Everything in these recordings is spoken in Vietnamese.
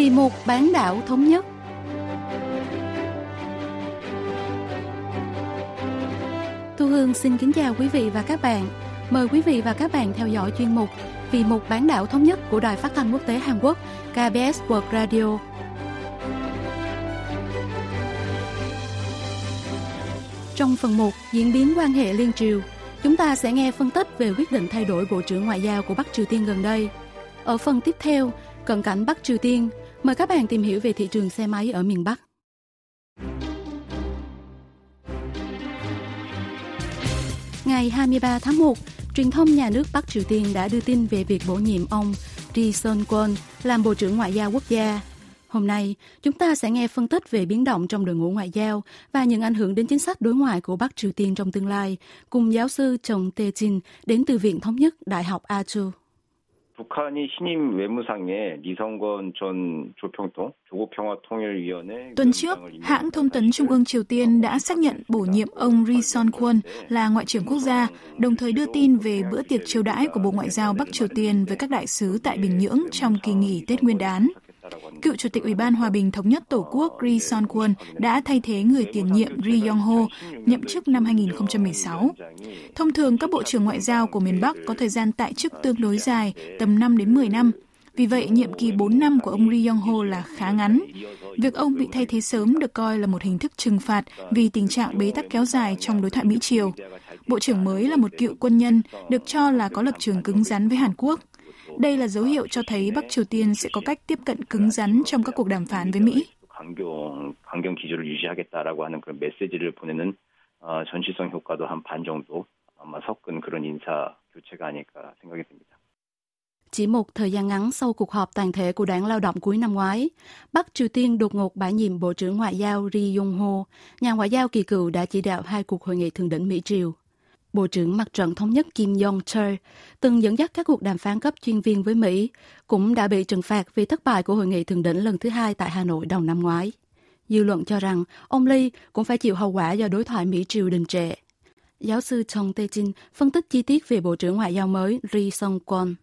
vì một bán đảo thống nhất. Thu Hương xin kính chào quý vị và các bạn. Mời quý vị và các bạn theo dõi chuyên mục Vì một bán đảo thống nhất của Đài Phát thanh Quốc tế Hàn Quốc KBS World Radio. Trong phần 1 Diễn biến quan hệ liên triều, chúng ta sẽ nghe phân tích về quyết định thay đổi Bộ trưởng Ngoại giao của Bắc Triều Tiên gần đây. Ở phần tiếp theo, cận cảnh Bắc Triều Tiên, mời các bạn tìm hiểu về thị trường xe máy ở miền Bắc. Ngày 23 tháng 1, truyền thông nhà nước Bắc Triều Tiên đã đưa tin về việc bổ nhiệm ông Ri Sun Kwon làm Bộ trưởng Ngoại giao Quốc gia. Hôm nay, chúng ta sẽ nghe phân tích về biến động trong đội ngũ ngoại giao và những ảnh hưởng đến chính sách đối ngoại của Bắc Triều Tiên trong tương lai, cùng giáo sư Chong Tae Jin đến từ Viện Thống nhất Đại học Achu. 북한이 신임 외무상에 리성건 전 조평통 조국평화통일위원회 Tuần trước, hãng thông tấn Trung ương Triều Tiên đã xác nhận bổ nhiệm ông Ri Son Kwon là Ngoại trưởng quốc gia, đồng thời đưa tin về bữa tiệc chiêu đãi của Bộ Ngoại giao Bắc Triều Tiên với các đại sứ tại Bình Nhưỡng trong kỳ nghỉ Tết Nguyên đán. Cựu Chủ tịch Ủy ban Hòa bình Thống nhất Tổ quốc Ri Son Kwon đã thay thế người tiền nhiệm Ri Yong Ho nhậm chức năm 2016. Thông thường, các bộ trưởng ngoại giao của miền Bắc có thời gian tại chức tương đối dài, tầm 5 đến 10 năm. Vì vậy, nhiệm kỳ 4 năm của ông Ri Yong Ho là khá ngắn. Việc ông bị thay thế sớm được coi là một hình thức trừng phạt vì tình trạng bế tắc kéo dài trong đối thoại Mỹ-Triều. Bộ trưởng mới là một cựu quân nhân, được cho là có lập trường cứng rắn với Hàn Quốc. Đây là dấu hiệu cho thấy Bắc Triều Tiên sẽ có cách tiếp cận cứng rắn trong các cuộc đàm phán với Mỹ. 강경 강경 기조를 유지하겠다라고 하는 그런 메시지를 보내는 어, 전시성 효과도 한 반 정도 아마 섞은 그런 인사 교체가 아닐까 생각이 듭니다. Chỉ một thời gian ngắn sau cuộc họp toàn thể của Đảng Lao động cuối năm ngoái, Bắc Triều Tiên đột ngột bãi nhiệm Bộ trưởng Ngoại giao Ri Yong Ho, nhà ngoại giao kỳ cựu đã chỉ đạo hai cuộc hội nghị thượng đỉnh Mỹ-Triều. Bộ trưởng Mặt trận Thống nhất Kim Jong-chul, từng dẫn dắt các cuộc đàm phán cấp chuyên viên với Mỹ, cũng đã bị trừng phạt vì thất bại của hội nghị thượng đỉnh lần thứ hai tại Hà Nội đầu năm ngoái. Dư luận cho rằng ông Lee cũng phải chịu hậu quả do đối thoại Mỹ-Triều đình trệ. Giáo sư Chong Tae-jin phân tích chi tiết về Bộ trưởng Ngoại giao mới Ri Song Kwon.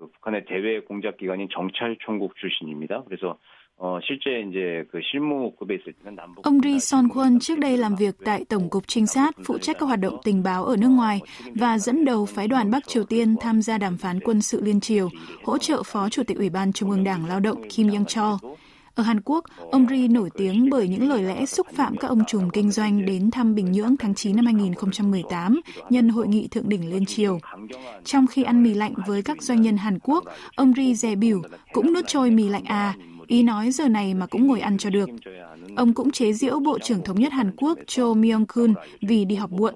북한의 대외 공작 기관인 정찰총국 출신입니다. 그래서 Ông Ri Son Kwon trước đây làm việc tại Tổng cục Trinh sát, phụ trách các hoạt động tình báo ở nước ngoài và dẫn đầu phái đoàn Bắc Triều Tiên tham gia đàm phán quân sự liên triều, hỗ trợ Phó Chủ tịch Ủy ban Trung ương Đảng Lao động Kim Yang Cho. Ở Hàn Quốc, ông Ri nổi tiếng bởi những lời lẽ xúc phạm các ông trùm kinh doanh đến thăm Bình Nhưỡng tháng 9 năm 2018 nhân hội nghị thượng đỉnh liên triều. Trong khi ăn mì lạnh với các doanh nhân Hàn Quốc, ông Ri dè biểu cũng nuốt trôi mì lạnh à, ý nói giờ này mà cũng ngồi ăn cho được. Ông cũng chế giễu Bộ trưởng Thống nhất Hàn Quốc Cho Myung-kun vì đi học muộn.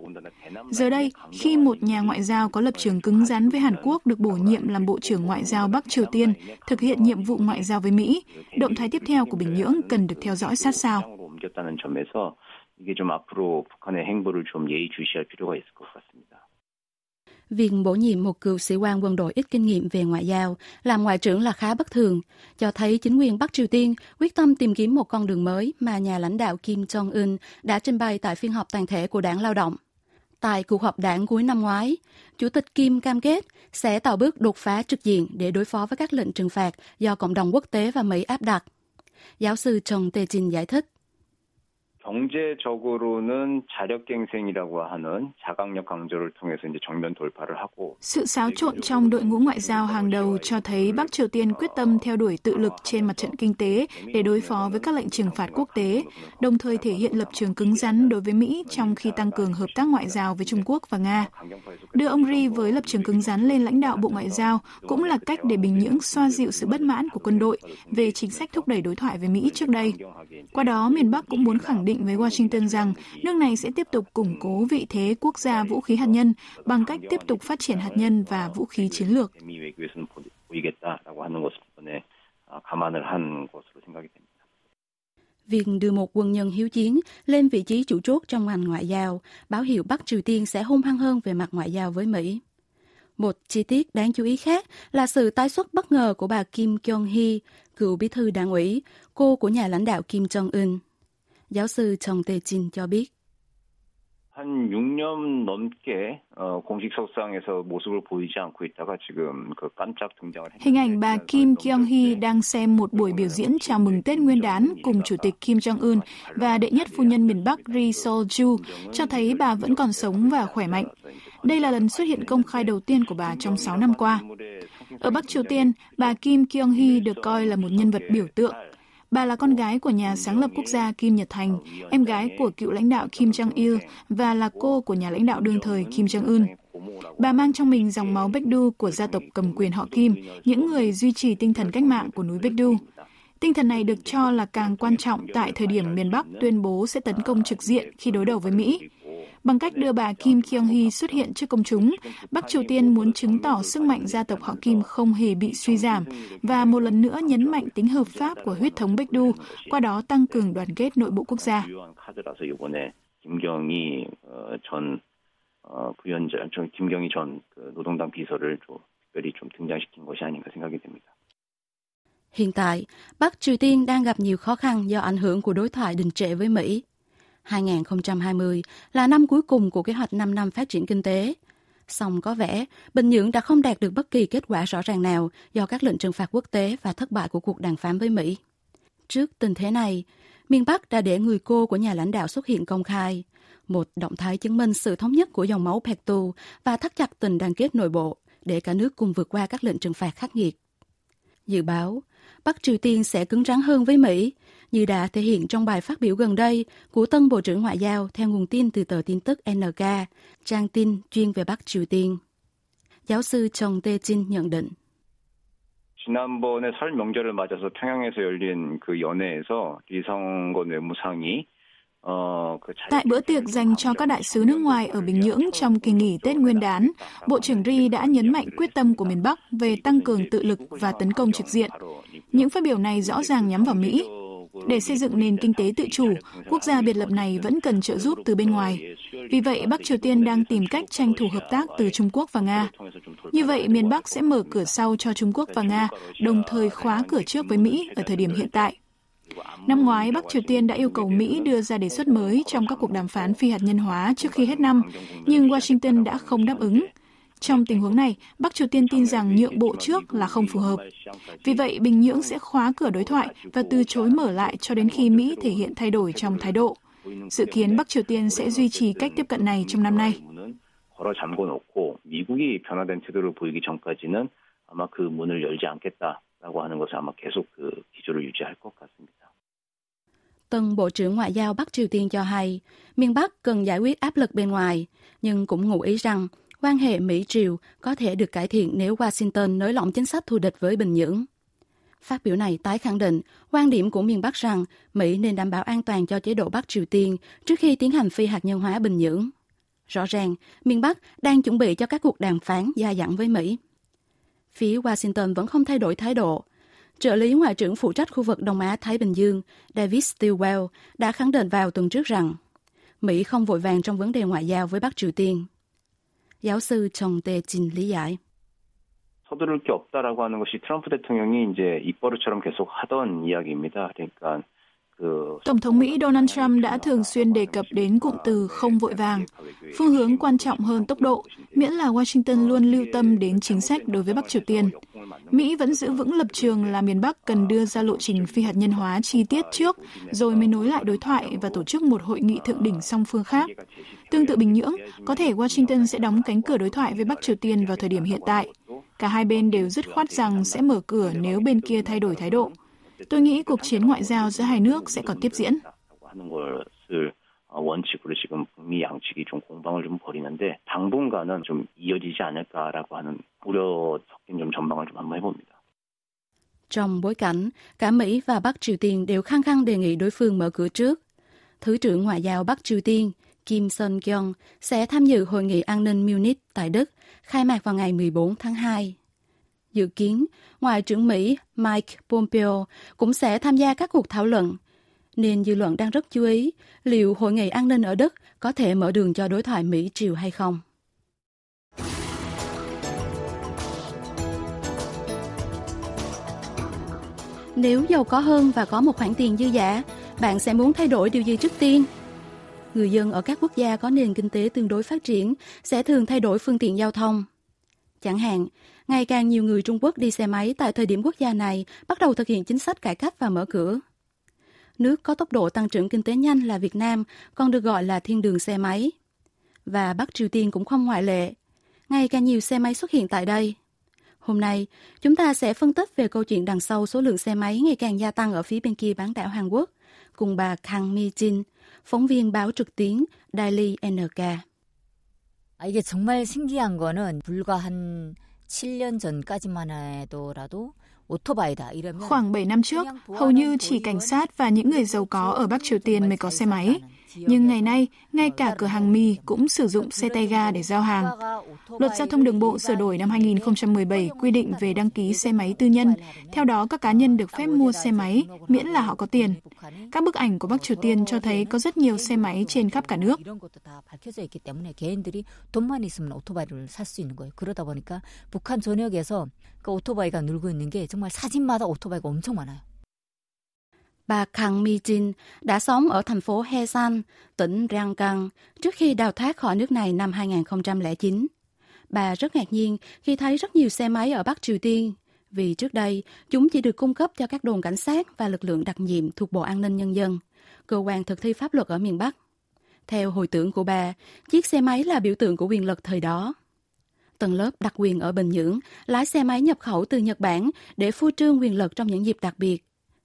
Giờ đây, khi một nhà ngoại giao có lập trường cứng rắn với Hàn Quốc được bổ nhiệm làm Bộ trưởng Ngoại giao Bắc Triều Tiên, thực hiện nhiệm vụ ngoại giao với Mỹ, động thái tiếp theo của Bình Nhưỡng cần được theo dõi sát sao. 옮겼다는 점에서 이게 좀 앞으로 북한의 행보를 좀 예의주시할 필요가 있을 것 같습니다. Việc bổ nhiệm một cựu sĩ quan quân đội ít kinh nghiệm về ngoại giao làm ngoại trưởng là khá bất thường, cho thấy chính quyền Bắc Triều Tiên quyết tâm tìm kiếm một con đường mới mà nhà lãnh đạo Kim Jong-un đã trình bày tại phiên họp toàn thể của đảng lao động. Tại cuộc họp đảng cuối năm ngoái, Chủ tịch Kim cam kết sẽ tạo bước đột phá trực diện để đối phó với các lệnh trừng phạt do cộng đồng quốc tế và Mỹ áp đặt. Giáo sư Trần Tae-jin giải thích. 경제적으로는 자력갱생이라고 하는 자강력 강조를 통해서 이제 정면 돌파를 하고 Sự xáo trộn trong đội ngũ ngoại giao hàng đầu cho thấy Bắc Triều Tiên quyết tâm theo đuổi tự lực trên mặt trận kinh tế để đối phó với các lệnh trừng phạt quốc tế, đồng thời thể hiện lập trường cứng rắn đối với Mỹ trong khi tăng cường hợp tác ngoại giao với Trung Quốc và Nga. Đưa ông Ri với lập trường cứng rắn lên lãnh đạo Bộ Ngoại giao cũng là cách để Bình Nhưỡng xoa dịu sự bất mãn của quân đội về chính sách thúc đẩy đối thoại với Mỹ trước đây. Qua đó, miền Bắc cũng muốn khẳng định định với Washington rằng nước này sẽ tiếp tục củng cố vị thế quốc gia vũ khí hạt nhân bằng cách tiếp tục phát triển hạt nhân và vũ khí chiến lược. Việc đưa một quân nhân hiếu chiến lên vị trí chủ chốt trong ngành ngoại giao báo hiệu Bắc Triều Tiên sẽ hung hăng hơn về mặt ngoại giao với Mỹ. Một chi tiết đáng chú ý khác là sự tái xuất bất ngờ của bà Kim Kyung Hee, cựu bí thư đảng ủy, cô của nhà lãnh đạo Kim Jong Un Giáo sư Chong Tae-jin cho biết. 한 6년 넘게 어, 공식 석상에서 모습을 보이지 않고 있다가 지금 그 깜짝 등장을 Hình ảnh bà Kim Kyung Hee đang xem một buổi biểu diễn chào mừng Tết Nguyên đán cùng Chủ tịch Kim Jong Un và đệ nhất phu nhân miền Bắc Ri Sol Ju cho thấy bà vẫn còn sống và khỏe mạnh. Đây là lần xuất hiện công khai đầu tiên của bà trong 6 năm qua. Ở Bắc Triều Tiên, bà Kim Kyung Hee được coi là một nhân vật biểu tượng Bà là con gái của nhà sáng lập quốc gia Kim Nhật Thành, em gái của cựu lãnh đạo Kim Jong-il và là cô của nhà lãnh đạo đương thời Kim Jong-un. Bà mang trong mình dòng máu Baekdu của gia tộc cầm quyền họ Kim, những người duy trì tinh thần cách mạng của núi Baekdu. Tinh thần này được cho là càng quan trọng tại thời điểm miền Bắc tuyên bố sẽ tấn công trực diện khi đối đầu với Mỹ. Bằng cách đưa bà Kim Kyung-hee xuất hiện trước công chúng, Bắc Triều Tiên muốn chứng tỏ sức mạnh gia tộc họ Kim không hề bị suy giảm và một lần nữa nhấn mạnh tính hợp pháp của huyết thống Baekdu, qua đó tăng cường đoàn kết nội bộ quốc gia. 김경희 전 부위원장, 김경희 전 노동당 비서를 좀 특별히 좀 등장시킨 것이 아닌가 생각이 됩니다. Hiện tại, Bắc Triều Tiên đang gặp nhiều khó khăn do ảnh hưởng của đối thoại đình trệ với Mỹ. 2020 là năm cuối cùng của kế hoạch 5 năm phát triển kinh tế. Song có vẻ Bình Nhưỡng đã không đạt được bất kỳ kết quả rõ ràng nào do các lệnh trừng phạt quốc tế và thất bại của cuộc đàm phán với Mỹ. Trước tình thế này, miền Bắc đã để người cô của nhà lãnh đạo xuất hiện công khai, một động thái chứng minh sự thống nhất của dòng máu Pektu và thắt chặt tình đoàn kết nội bộ để cả nước cùng vượt qua các lệnh trừng phạt khắc nghiệt. Dự báo, Bắc Triều Tiên sẽ cứng rắn hơn với Mỹ như đã thể hiện trong bài phát biểu gần đây của tân Bộ trưởng Ngoại giao theo nguồn tin từ tờ tin tức NK, trang tin chuyên về Bắc Triều Tiên. Giáo sư Chong Tae-jin nhận định. 지난번에 설 명절을 맞아서 평양에서 열린 그 연회에서 리성건 외무상이 Tại bữa tiệc dành cho các đại sứ nước ngoài ở Bình Nhưỡng trong kỳ nghỉ Tết Nguyên đán, Bộ trưởng Ri đã nhấn mạnh quyết tâm của miền Bắc về tăng cường tự lực và tấn công trực diện. Những phát biểu này rõ ràng nhắm vào Mỹ. Để xây dựng nền kinh tế tự chủ, quốc gia biệt lập này vẫn cần trợ giúp từ bên ngoài. Vì vậy, Bắc Triều Tiên đang tìm cách tranh thủ hợp tác từ Trung Quốc và Nga. Như vậy, miền Bắc sẽ mở cửa sau cho Trung Quốc và Nga, đồng thời khóa cửa trước với Mỹ ở thời điểm hiện tại. Năm ngoái, Bắc Triều Tiên đã yêu cầu Mỹ đưa ra đề xuất mới trong các cuộc đàm phán phi hạt nhân hóa trước khi hết năm, nhưng Washington đã không đáp ứng. Trong tình huống này, Bắc Triều Tiên tin rằng nhượng bộ trước là không phù hợp. Vì vậy, Bình Nhưỡng sẽ khóa cửa đối thoại và từ chối mở lại cho đến khi Mỹ thể hiện thay đổi trong thái độ. Dự kiến Bắc Triều Tiên sẽ duy trì cách tiếp cận này trong năm nay. 걸어 잠궈 놓고 미국이 변화된 태도를 보이기 전까지는 아마 그 문을 열지 않겠다 라고 하는 것을 아마 계속 그 기조를 유지할 것 같습니다. Tân Bộ trưởng Ngoại giao Bắc Triều Tiên cho hay, miền Bắc cần giải quyết áp lực bên ngoài, nhưng cũng ngụ ý rằng quan hệ Mỹ-Triều có thể được cải thiện nếu Washington nới lỏng chính sách thù địch với Bình Nhưỡng. Phát biểu này tái khẳng định quan điểm của miền Bắc rằng Mỹ nên đảm bảo an toàn cho chế độ Bắc Triều Tiên trước khi tiến hành phi hạt nhân hóa Bình Nhưỡng. Rõ ràng, miền Bắc đang chuẩn bị cho các cuộc đàm phán gia dẳng với Mỹ. Phía Washington vẫn không thay đổi thái độ. Trợ lý Ngoại trưởng phụ trách khu vực Đông Á-Thái Bình Dương David Stilwell đã khẳng định vào tuần trước rằng Mỹ không vội vàng trong vấn đề ngoại giao với Bắc Triều Tiên. giáo sư 정대진 lý giải. 서두를 게 없다라고 하는 것이 트럼프 대통령이 이제 입버릇처럼 계속 하던 이야기입니다. 그러니까 Tổng thống Mỹ Donald Trump đã thường xuyên đề cập đến cụm từ không vội vàng. Phương hướng quan trọng hơn tốc độ, miễn là Washington luôn lưu tâm đến chính sách đối với Bắc Triều Tiên. Mỹ vẫn giữ vững lập trường là miền Bắc cần đưa ra lộ trình phi hạt nhân hóa chi tiết trước, rồi mới nối lại đối thoại và tổ chức một hội nghị thượng đỉnh song phương khác. Tương tự Bình Nhưỡng, có thể Washington sẽ đóng cánh cửa đối thoại với Bắc Triều Tiên vào thời điểm hiện tại. Cả hai bên đều dứt khoát rằng sẽ mở cửa nếu bên kia thay đổi thái độ. Tôi nghĩ cuộc chiến ngoại giao giữa hai nước sẽ còn tiếp diễn. 원칙으로 지금 북미 양측이 좀 공방을 좀 벌이는데 당분간은 좀 이어지지 않을까라고 하는 우려 섞인 좀 전망을 좀 한번 해봅니다. Trong bối cảnh, cả Mỹ và Bắc Triều Tiên đều khăng khăng đề nghị đối phương mở cửa trước. Thứ trưởng Ngoại giao Bắc Triều Tiên Kim Son Kyung sẽ tham dự hội nghị an ninh Munich tại Đức, khai mạc vào ngày 14 tháng 2. Dự kiến, Ngoại trưởng Mỹ Mike Pompeo cũng sẽ tham gia các cuộc thảo luận, nên dư luận đang rất chú ý liệu Hội nghị an ninh ở Đức có thể mở đường cho đối thoại Mỹ-Triều hay không. Nếu giàu có hơn và có một khoản tiền dư giả, bạn sẽ muốn thay đổi điều gì trước tiên? người dân ở các quốc gia có nền kinh tế tương đối phát triển sẽ thường thay đổi phương tiện giao thông. Chẳng hạn, ngày càng nhiều người Trung Quốc đi xe máy tại thời điểm quốc gia này bắt đầu thực hiện chính sách cải cách và mở cửa. Nước có tốc độ tăng trưởng kinh tế nhanh là Việt Nam, còn được gọi là thiên đường xe máy. Và Bắc Triều Tiên cũng không ngoại lệ. Ngày càng nhiều xe máy xuất hiện tại đây. Hôm nay, chúng ta sẽ phân tích về câu chuyện đằng sau số lượng xe máy ngày càng gia tăng ở phía bên kia bán đảo Hàn Quốc, cùng bà Kang Mi Jin, phóng viên báo trực tuyến Daily NK. 아, 이게 정말 신기한 거는 불과 한 7년 전까지만 해도라도 Khoảng 7 năm trước, hầu như chỉ cảnh sát và những người giàu có ở Bắc Triều Tiên mới có xe máy. Nhưng ngày nay, ngay cả cửa hàng mì cũng sử dụng xe tay ga để giao hàng. Luật giao thông đường bộ sửa đổi năm 2017 quy định về đăng ký xe máy tư nhân. Theo đó, các cá nhân được phép mua xe máy miễn là họ có tiền. Các bức ảnh của Bắc Triều Tiên cho thấy có rất nhiều xe máy trên khắp cả nước. 북한 전역에서 그 오토바이가 늘고 있는 게 정말 사진마다 오토바이가 엄청 많아요. Bà Kang Mi Jin đã sống ở thành phố Hesan, tỉnh Rangang trước khi đào thoát khỏi nước này năm 2009. Bà rất ngạc nhiên khi thấy rất nhiều xe máy ở Bắc Triều Tiên, vì trước đây chúng chỉ được cung cấp cho các đồn cảnh sát và lực lượng đặc nhiệm thuộc Bộ An ninh Nhân dân, cơ quan thực thi pháp luật ở miền Bắc. Theo hồi tưởng của bà, chiếc xe máy là biểu tượng của quyền lực thời đó. Tầng lớp đặc quyền ở Bình Nhưỡng lái xe máy nhập khẩu từ Nhật Bản để phô trương quyền lực trong những dịp đặc biệt.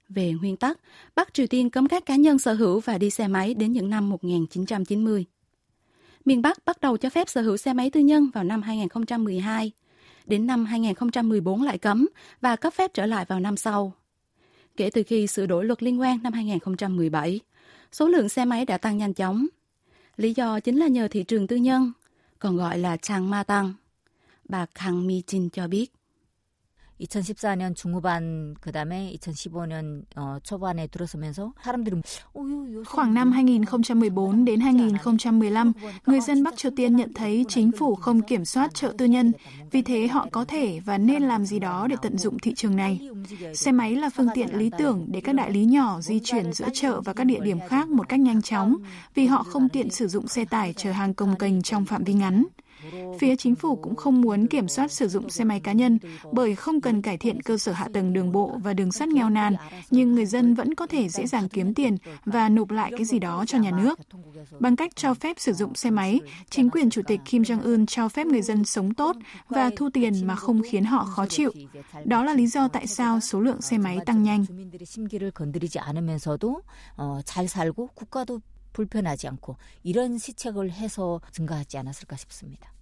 Về nguyên tắc, Bắc Triều Tiên cấm các cá nhân sở hữu và đi xe máy đến những năm 1990. Miền Bắc bắt đầu cho phép sở hữu xe máy tư nhân vào năm 2012. Đến năm 2014 lại cấm và cấp phép trở lại vào năm sau. Kể từ khi sửa đổi luật liên quan năm 2017, số lượng xe máy đã tăng nhanh chóng. Lý do chính là nhờ thị trường tư nhân, còn gọi là trang ma tăng Bà Kang Mi Jin cho biết. 2014년 중후반 그다음에 2015년 어, 초반에 들어서면서 사람들은 khoảng năm 2014 đến 2015, người dân Bắc Triều Tiên nhận thấy chính phủ không kiểm soát chợ tư nhân, vì thế họ có thể và nên làm gì đó để tận dụng thị trường này. Xe máy là phương tiện lý tưởng để các đại lý nhỏ di chuyển giữa chợ và các địa điểm khác một cách nhanh chóng, vì họ không tiện sử dụng xe tải chở hàng công kênh trong phạm vi ngắn. Phía chính phủ cũng không muốn kiểm soát sử dụng xe máy cá nhân bởi không cần cải thiện cơ sở hạ tầng đường bộ và đường sắt nghèo nàn, nhưng người dân vẫn có thể dễ dàng kiếm tiền và nộp lại cái gì đó cho nhà nước. Bằng cách cho phép sử dụng xe máy, chính quyền Chủ tịch Kim Jong-un cho phép người dân sống tốt và thu tiền mà không khiến họ khó chịu. Đó là lý do tại sao số lượng xe máy tăng nhanh. 불편하지 않고 이런 시책을 해서 증가하지 않았을까 싶습니다.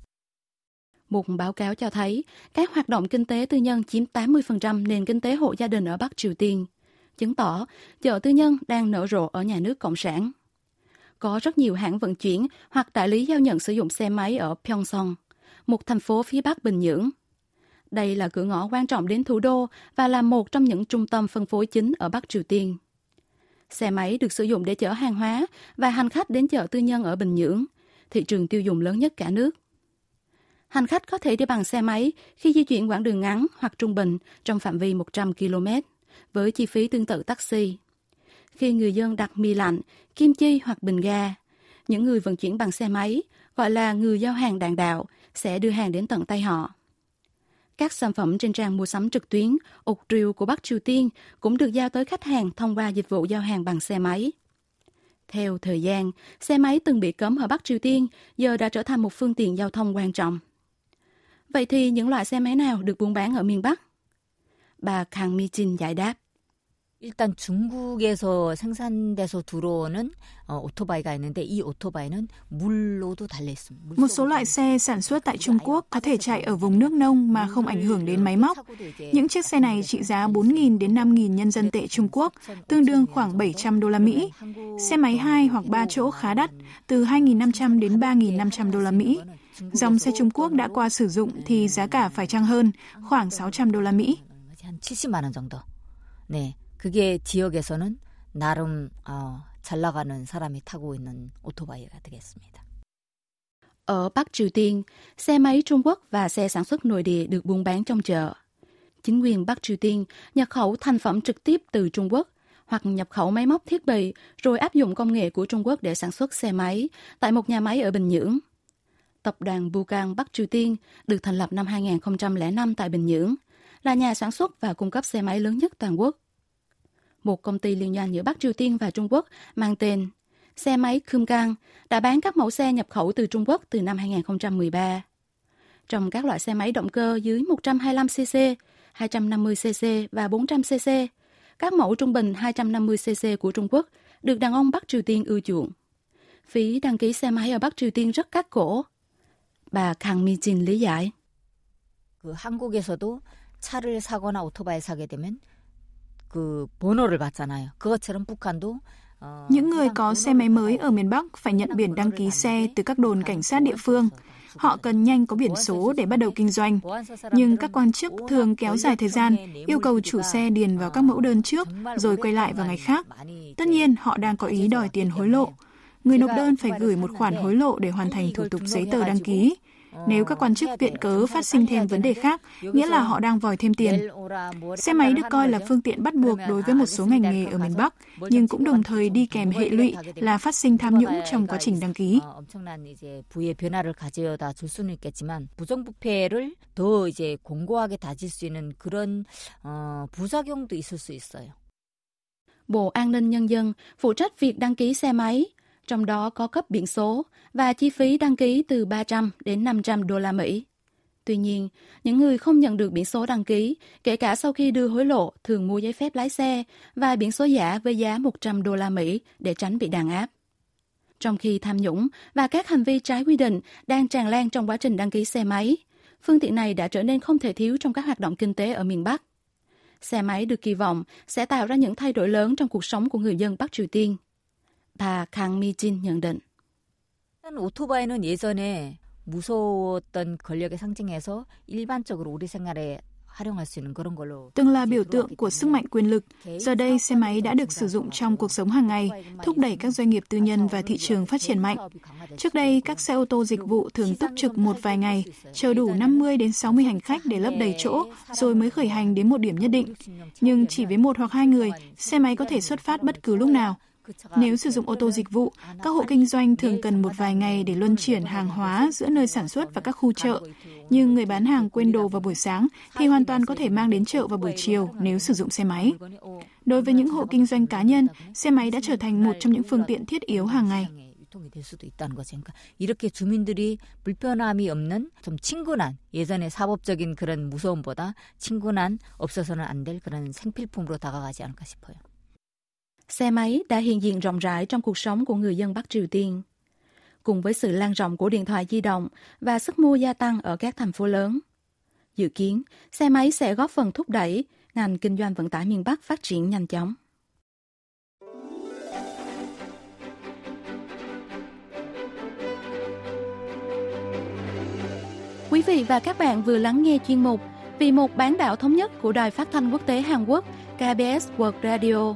Một báo cáo cho thấy, các hoạt động kinh tế tư nhân chiếm 80% nền kinh tế hộ gia đình ở Bắc Triều Tiên, chứng tỏ chợ tư nhân đang nở rộ ở nhà nước Cộng sản. Có rất nhiều hãng vận chuyển hoặc đại lý giao nhận sử dụng xe máy ở Pyongyang, một thành phố phía bắc Bình Nhưỡng. Đây là cửa ngõ quan trọng đến thủ đô và là một trong những trung tâm phân phối chính ở Bắc Triều Tiên. Xe máy được sử dụng để chở hàng hóa và hành khách đến chợ tư nhân ở Bình Nhưỡng, thị trường tiêu dùng lớn nhất cả nước. Hành khách có thể đi bằng xe máy khi di chuyển quãng đường ngắn hoặc trung bình trong phạm vi 100 km, với chi phí tương tự taxi. Khi người dân đặt mì lạnh, kim chi hoặc bình ga, những người vận chuyển bằng xe máy, gọi là người giao hàng đạn đạo, sẽ đưa hàng đến tận tay họ. Các sản phẩm trên trang mua sắm trực tuyến Uktrill của Bắc Triều Tiên cũng được giao tới khách hàng thông qua dịch vụ giao hàng bằng xe máy. Theo thời gian, xe máy từng bị cấm ở Bắc Triều Tiên giờ đã trở thành một phương tiện giao thông quan trọng. Vậy thì những loại xe máy nào được buôn bán ở miền Bắc? Bà Kang Mi Jin giải đáp. 일단 중국에서 생산돼서 들어오는 어, 오토바이가 있는데 이 오토바이는 물로도 달려 있습니다. Một số loại xe sản xuất tại Trung Quốc có thể chạy ở vùng nước nông mà không ảnh hưởng đến máy móc. Những chiếc xe này trị giá 4.000 đến 5.000 nhân dân tệ Trung Quốc, tương đương khoảng 700 đô la Mỹ. Xe máy 2 hoặc 3 chỗ khá đắt, từ 2.500 đến 3.500 đô la Mỹ. Dòng xe Trung Quốc đã qua sử dụng thì giá cả phải chăng hơn, khoảng 600 đô la Mỹ. 한 70만 원 정도. 네. 그게 지역에서는 나름 어, 잘 나가는 사람이 타고 있는 오토바이가 되겠습니다. Ở Bắc Triều Tiên, xe máy Trung Quốc và xe sản xuất nội địa được buôn bán trong chợ. Chính quyền Bắc Triều Tiên nhập khẩu thành phẩm trực tiếp từ Trung Quốc hoặc nhập khẩu máy móc thiết bị rồi áp dụng công nghệ của Trung Quốc để sản xuất xe máy tại một nhà máy ở Bình Nhưỡng. Tập đoàn Bukan Bắc Triều Tiên được thành lập năm 2005 tại Bình Nhưỡng, là nhà sản xuất và cung cấp xe máy lớn nhất toàn quốc. Một công ty liên doanh giữa Bắc Triều Tiên và Trung Quốc mang tên xe máy Kumgang đã bán các mẫu xe nhập khẩu từ Trung Quốc từ năm 2013. Trong các loại xe máy động cơ dưới 125cc, 250cc và 400cc, các mẫu trung bình 250cc của Trung Quốc được đàn ông Bắc Triều Tiên ưa chuộng. Phí đăng ký xe máy ở Bắc Triều Tiên rất cắt cổ. Bà Kang Mi Jin lý giải. 그 한국에서도 차를 사거나 오토바이 사게 되면 그 번호를 받잖아요. 그것처럼 북한도 những người có xe máy mới ở miền Bắc phải nhận biển đăng ký xe từ các đồn cảnh sát địa phương. Họ cần nhanh có biển số để bắt đầu kinh doanh. Nhưng các quan chức thường kéo dài thời gian, yêu cầu chủ xe điền vào các mẫu đơn trước, rồi quay lại vào ngày khác. Tất nhiên, họ đang có ý đòi tiền hối lộ. Người nộp đơn phải gửi một khoản hối lộ để hoàn thành thủ tục giấy tờ đăng ký. nếu các quan chức viện cớ phát sinh thêm vấn đề khác, nghĩa là họ đang vòi thêm tiền. Xe máy được coi là phương tiện bắt buộc đối với một số ngành nghề ở miền Bắc, nhưng cũng đồng thời đi kèm hệ lụy là phát sinh tham nhũng trong quá trình đăng ký. Bộ An ninh Nhân dân phụ trách việc đăng ký xe máy trong đó có cấp biển số và chi phí đăng ký từ 300 đến 500 đô la Mỹ. Tuy nhiên, những người không nhận được biển số đăng ký, kể cả sau khi đưa hối lộ, thường mua giấy phép lái xe và biển số giả với giá 100 đô la Mỹ để tránh bị đàn áp. Trong khi tham nhũng và các hành vi trái quy định đang tràn lan trong quá trình đăng ký xe máy, phương tiện này đã trở nên không thể thiếu trong các hoạt động kinh tế ở miền Bắc. Xe máy được kỳ vọng sẽ tạo ra những thay đổi lớn trong cuộc sống của người dân Bắc Triều Tiên Bà Kang Mi-jin nhận định. 오토바이는 예전에 무서웠던 권력의 상징에서 일반적으로 우리 생활에 Từng là biểu tượng của sức mạnh quyền lực, giờ đây xe máy đã được sử dụng trong cuộc sống hàng ngày, thúc đẩy các doanh nghiệp tư nhân và thị trường phát triển mạnh. Trước đây, các xe ô tô dịch vụ thường túc trực một vài ngày, chờ đủ 50 đến 60 hành khách để lấp đầy chỗ, rồi mới khởi hành đến một điểm nhất định. Nhưng chỉ với một hoặc hai người, xe máy có thể xuất phát bất cứ lúc nào. Nếu sử dụng ô tô dịch vụ, các hộ kinh doanh thường cần một vài ngày để luân chuyển hàng hóa giữa nơi sản xuất và các khu chợ. Nhưng người bán hàng quên đồ vào buổi sáng thì hoàn toàn có thể mang đến chợ vào buổi chiều nếu sử dụng xe máy. Đối với những hộ kinh doanh cá nhân, xe máy đã trở thành một trong những phương tiện thiết yếu hàng ngày. 유통이 될 수도 있다는 거죠. 그러니까 이렇게 주민들이 불편함이 없는 좀 친근한 예전의 사법적인 그런 무서움보다 친근한 없어서는 안 될 그런 생필품으로 다가가지 않을까 싶어요. xe máy đã hiện diện rộng rãi trong cuộc sống của người dân Bắc Triều Tiên. Cùng với sự lan rộng của điện thoại di động và sức mua gia tăng ở các thành phố lớn. Dự kiến, xe máy sẽ góp phần thúc đẩy ngành kinh doanh vận tải miền Bắc phát triển nhanh chóng. Quý vị và các bạn vừa lắng nghe chuyên mục Vì một bán đảo thống nhất của Đài Phát thanh Quốc tế Hàn Quốc KBS World Radio.